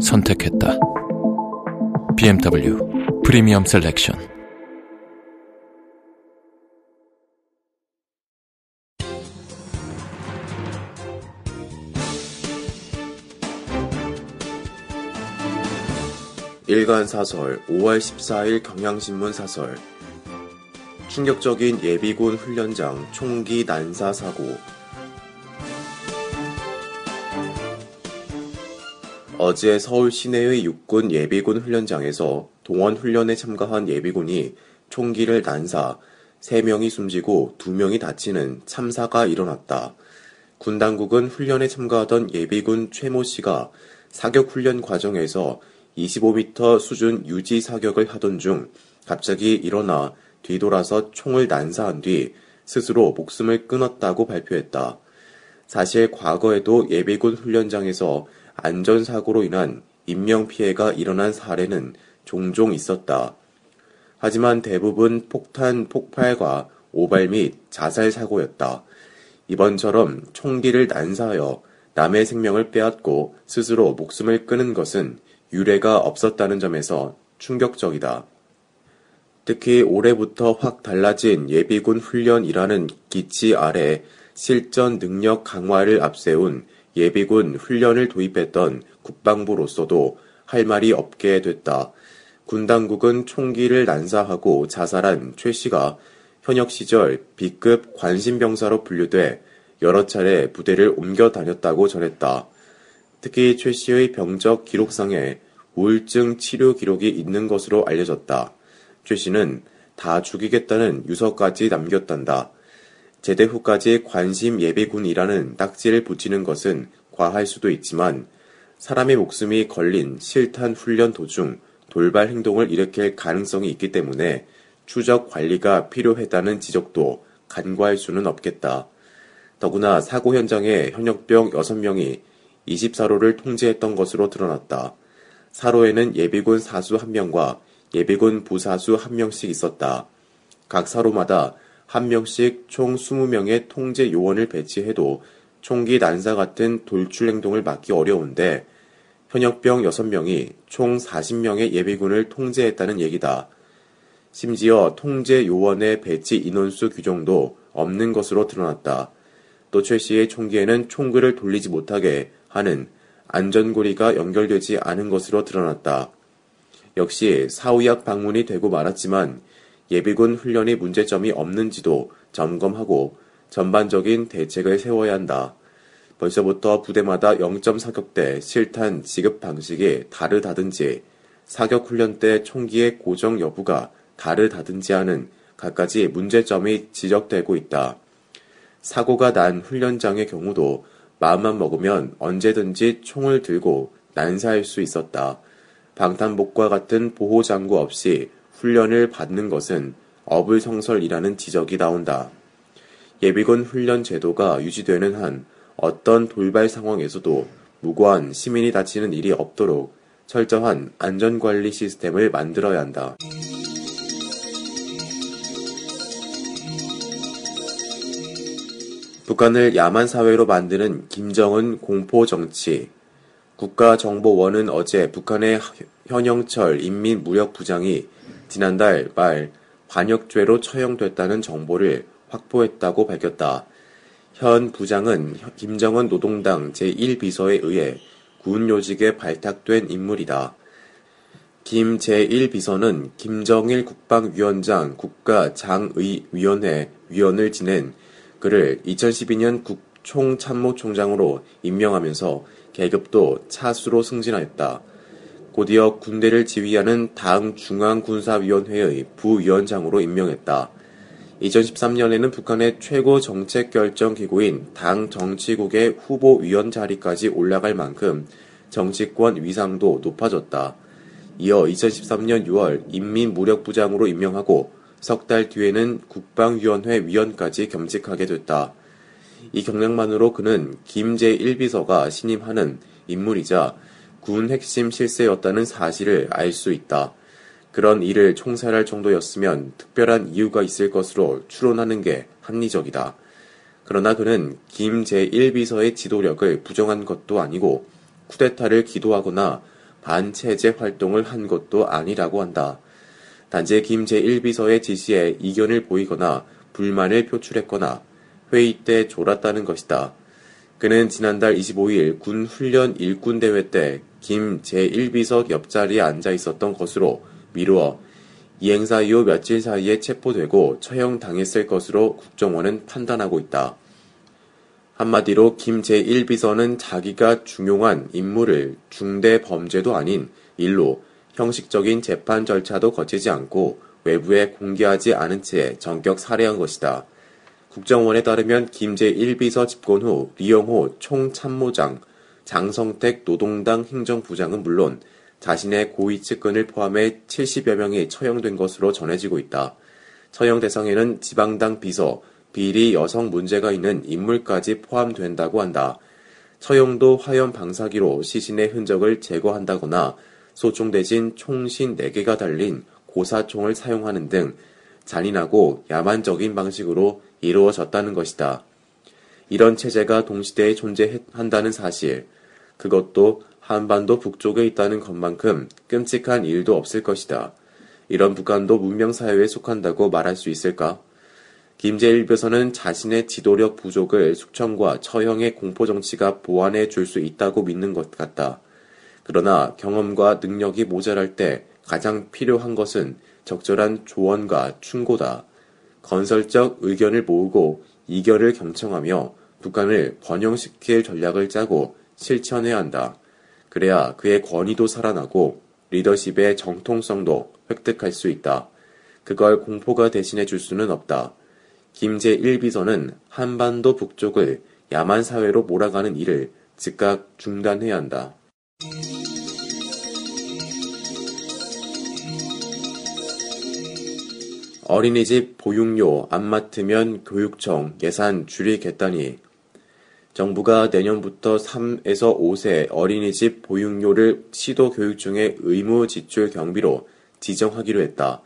선택했다. BMW 프리미엄 셀렉션. 일간 사설 5월 14일 경향신문 사설. 충격적인 예비군 훈련장 총기 난사 사고 어제 서울 시내의 육군 예비군 훈련장에서 동원 훈련에 참가한 예비군이 총기를 난사 3명이 숨지고 2명이 다치는 참사가 일어났다. 군 당국은 훈련에 참가하던 예비군 최모 씨가 사격 훈련 과정에서 25m 수준 유지 사격을 하던 중 갑자기 일어나 뒤돌아서 총을 난사한 뒤 스스로 목숨을 끊었다고 발표했다. 사실 과거에도 예비군 훈련장에서 안전사고로 인한 인명피해가 일어난 사례는 종종 있었다. 하지만 대부분 폭탄 폭발과 오발 및 자살 사고였다. 이번처럼 총기를 난사하여 남의 생명을 빼앗고 스스로 목숨을 끊은 것은 유례가 없었다는 점에서 충격적이다. 특히 올해부터 확 달라진 예비군 훈련이라는 기치 아래 실전 능력 강화를 앞세운 예비군 훈련을 도입했던 국방부로서도 할 말이 없게 됐다. 군 당국은 총기를 난사하고 자살한 최 씨가 현역 시절 B급 관심병사로 분류돼 여러 차례 부대를 옮겨 다녔다고 전했다. 특히 최 씨의 병적 기록상에 우울증 치료 기록이 있는 것으로 알려졌다. 최 씨는 다 죽이겠다는 유서까지 남겼단다. 제대 후까지 관심 예비군이라는 딱지를 붙이는 것은 과할 수도 있지만 사람의 목숨이 걸린 실탄 훈련 도중 돌발 행동을 일으킬 가능성이 있기 때문에 추적 관리가 필요했다는 지적도 간과할 수는 없겠다. 더구나 사고 현장에 현역병 6명이 24로를 통제했던 것으로 드러났다. 사로에는 예비군 사수 1명과 예비군 부사수 1명씩 있었다. 각 사로마다 1명씩 총 20명의 통제 요원을 배치해도 총기 난사 같은 돌출 행동을 막기 어려운데 현역병 6명이 총 40명의 예비군을 통제했다는 얘기다. 심지어 통제 요원의 배치 인원수 규정도 없는 것으로 드러났다. 또 최 씨의 총기에는 총구를 돌리지 못하게 하는 안전고리가 연결되지 않은 것으로 드러났다. 역시 사후약 방문이 되고 말았지만 예비군 훈련이 문제점이 없는지도 점검하고 전반적인 대책을 세워야 한다. 벌써부터 부대마다 0점 사격대 실탄 지급 방식이 다르다든지 사격 훈련 때 총기의 고정 여부가 다르다든지 하는 갖가지 문제점이 지적되고 있다. 사고가 난 훈련장의 경우도 마음만 먹으면 언제든지 총을 들고 난사할 수 있었다. 방탄복과 같은 보호장구 없이 훈련을 받는 것은 어불성설이라는 지적이 나온다. 예비군 훈련 제도가 유지되는 한 어떤 돌발 상황에서도 무고한 시민이 다치는 일이 없도록 철저한 안전관리 시스템을 만들어야 한다. 북한을 야만 사회로 만드는 김정은 공포 정치. 국가정보원은 어제 북한의 현영철 인민무력부장이 지난달 말 반역죄로 처형됐다는 정보를 확보했다고 밝혔다. 현 부장은 김정은 노동당 제1비서에 의해 군 요직에 발탁된 인물이다. 김 제1비서는 김정일 국방위원장 국가장의위원회 위원을 지낸 그를 2012년 국총참모총장으로 임명하면서 계급도 차수로 승진하였다. 곧이어 군대를 지휘하는 당 중앙군사위원회의 부위원장으로 임명했다. 2013년에는 북한의 최고 정책 결정 기구인 당 정치국의 후보위원 자리까지 올라갈 만큼 정치권 위상도 높아졌다. 이어 2013년 6월 인민무력부장으로 임명하고 석 달 뒤에는 국방위원회 위원까지 겸직하게 됐다. 이 경력만으로 그는 김 제1비서가 신임하는 인물이자 군 핵심 실세였다는 사실을 알 수 있다. 그런 일을 총살할 정도였으면 특별한 이유가 있을 것으로 추론하는 게 합리적이다. 그러나 그는 김 제1비서의 지도력을 부정한 것도 아니고 쿠데타를 기도하거나 반체제 활동을 한 것도 아니라고 한다. 단지 김 제1비서의 지시에 이견을 보이거나 불만을 표출했거나 회의 때 졸았다는 것이다. 그는 지난달 25일 군 훈련 일꾼 대회 때 김 제1비서 옆자리에 앉아 있었던 것으로 미루어 이 행사 이후 며칠 사이에 체포되고 처형당했을 것으로 국정원은 판단하고 있다. 한마디로 김 제1비서는 자기가 중용한 인물을 중대 범죄도 아닌 일로 형식적인 재판 절차도 거치지 않고 외부에 공개하지 않은 채 전격 살해한 것이다. 국정원에 따르면 김 제1비서 집권 후 리영호 총참모장, 장성택 노동당 행정부장은 물론 자신의 고위 측근을 포함해 70여 명이 처형된 것으로 전해지고 있다. 처형 대상에는 지방당 비서, 비리 여성 문제가 있는 인물까지 포함된다고 한다. 처형도 화염 방사기로 시신의 흔적을 제거한다거나 소총 대신 총신 4개가 달린 고사총을 사용하는 등 잔인하고 야만적인 방식으로 이루어졌다는 것이다. 이런 체제가 동시대에 존재한다는 사실, 그것도 한반도 북쪽에 있다는 것만큼 끔찍한 일도 없을 것이다. 이런 북한도 문명사회에 속한다고 말할 수 있을까? 김재일 벼서는 자신의 지도력 부족을 숙청과 처형의 공포정치가 보완해 줄 수 있다고 믿는 것 같다. 그러나 경험과 능력이 모자랄 때 가장 필요한 것은 적절한 조언과 충고다. 건설적 의견을 모으고 이견을 경청하며 북한을 번영시킬 전략을 짜고 실천해야 한다. 그래야 그의 권위도 살아나고 리더십의 정통성도 획득할 수 있다. 그걸 공포가 대신해 줄 수는 없다. 김제 1비서는 한반도 북쪽을 야만 사회로 몰아가는 일을 즉각 중단해야 한다. 어린이집 보육료 안 맡으면 교육청 예산 줄이겠다니 정부가 내년부터 3에서 5세 어린이집 보육료를 시도 교육청의 의무 지출 경비로 지정하기로 했다.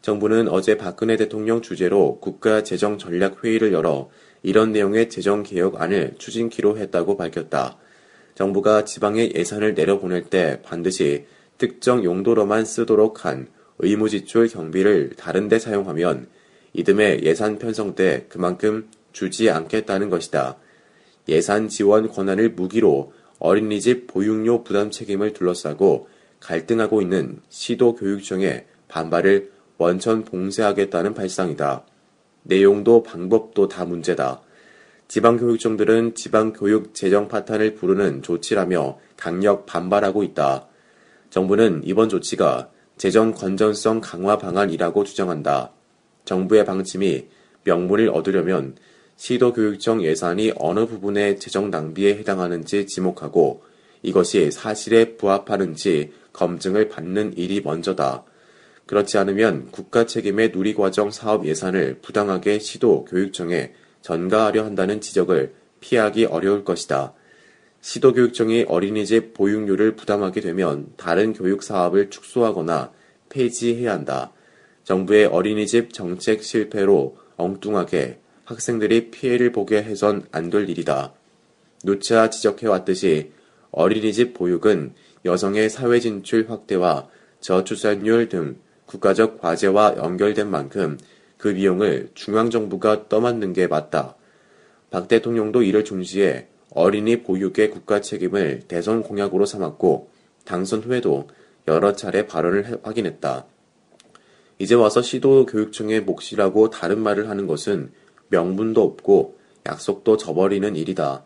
정부는 어제 박근혜 대통령 주재로 국가 재정 전략 회의를 열어 이런 내용의 재정 개혁안을 추진키로 했다고 밝혔다. 정부가 지방에 예산을 내려보낼 때 반드시 특정 용도로만 쓰도록 한 의무 지출 경비를 다른 데 사용하면 이듬해 예산 편성 때 그만큼 주지 않겠다는 것이다. 예산 지원 권한을 무기로 어린이집 보육료 부담 책임을 둘러싸고 갈등하고 있는 시도 교육청의 반발을 원천 봉쇄하겠다는 발상이다. 내용도 방법도 다 문제다. 지방교육청들은 지방교육 재정 파탄을 부르는 조치라며 강력 반발하고 있다. 정부는 이번 조치가 재정 건전성 강화 방안이라고 주장한다. 정부의 방침이 명분을 얻으려면 시도교육청 예산이 어느 부분의 재정 낭비에 해당하는지 지목하고 이것이 사실에 부합하는지 검증을 받는 일이 먼저다. 그렇지 않으면 국가 책임의 누리과정 사업 예산을 부당하게 시도 교육청에 전가하려 한다는 지적을 피하기 어려울 것이다. 시도교육청이 어린이집 보육료를 부담하게 되면 다른 교육 사업을 축소하거나 폐지해야 한다. 정부의 어린이집 정책 실패로 엉뚱하게 학생들이 피해를 보게 해선 안 될 일이다. 누차 지적해왔듯이 어린이집 보육은 여성의 사회 진출 확대와 저출산율 등 국가적 과제와 연결된 만큼 그 비용을 중앙정부가 떠맡는 게 맞다. 박 대통령도 이를 중시해 어린이 보육의 국가 책임을 대선 공약으로 삼았고 당선 후에도 여러 차례 발언을 확인했다. 이제 와서 시도 교육청의 몫이라고 다른 말을 하는 것은 명분도 없고 약속도 저버리는 일이다.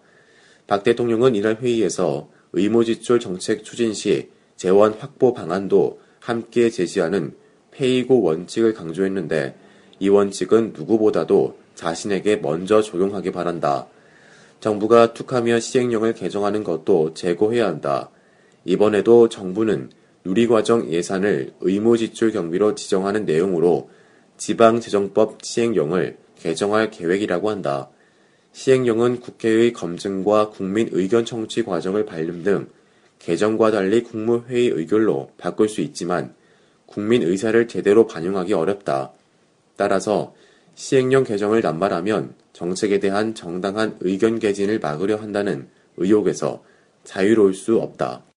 박 대통령은 이날 회의에서 의무지출 정책 추진 시 재원 확보 방안도 함께 제시하는 페이고 원칙을 강조했는데 이 원칙은 누구보다도 자신에게 먼저 적용하기 바란다. 정부가 툭하면 시행령을 개정하는 것도 재고해야 한다. 이번에도 정부는 누리과정 예산을 의무지출 경비로 지정하는 내용으로 지방재정법 시행령을 개정할 계획이라고 한다. 시행령은 국회의 검증과 국민 의견 청취 과정을 밟는 등 개정과 달리 국무회의 의결로 바꿀 수 있지만 국민 의사를 제대로 반영하기 어렵다. 따라서 시행령 개정을 남발하면 정책에 대한 정당한 의견 개진을 막으려 한다는 의혹에서 자유로울 수 없다.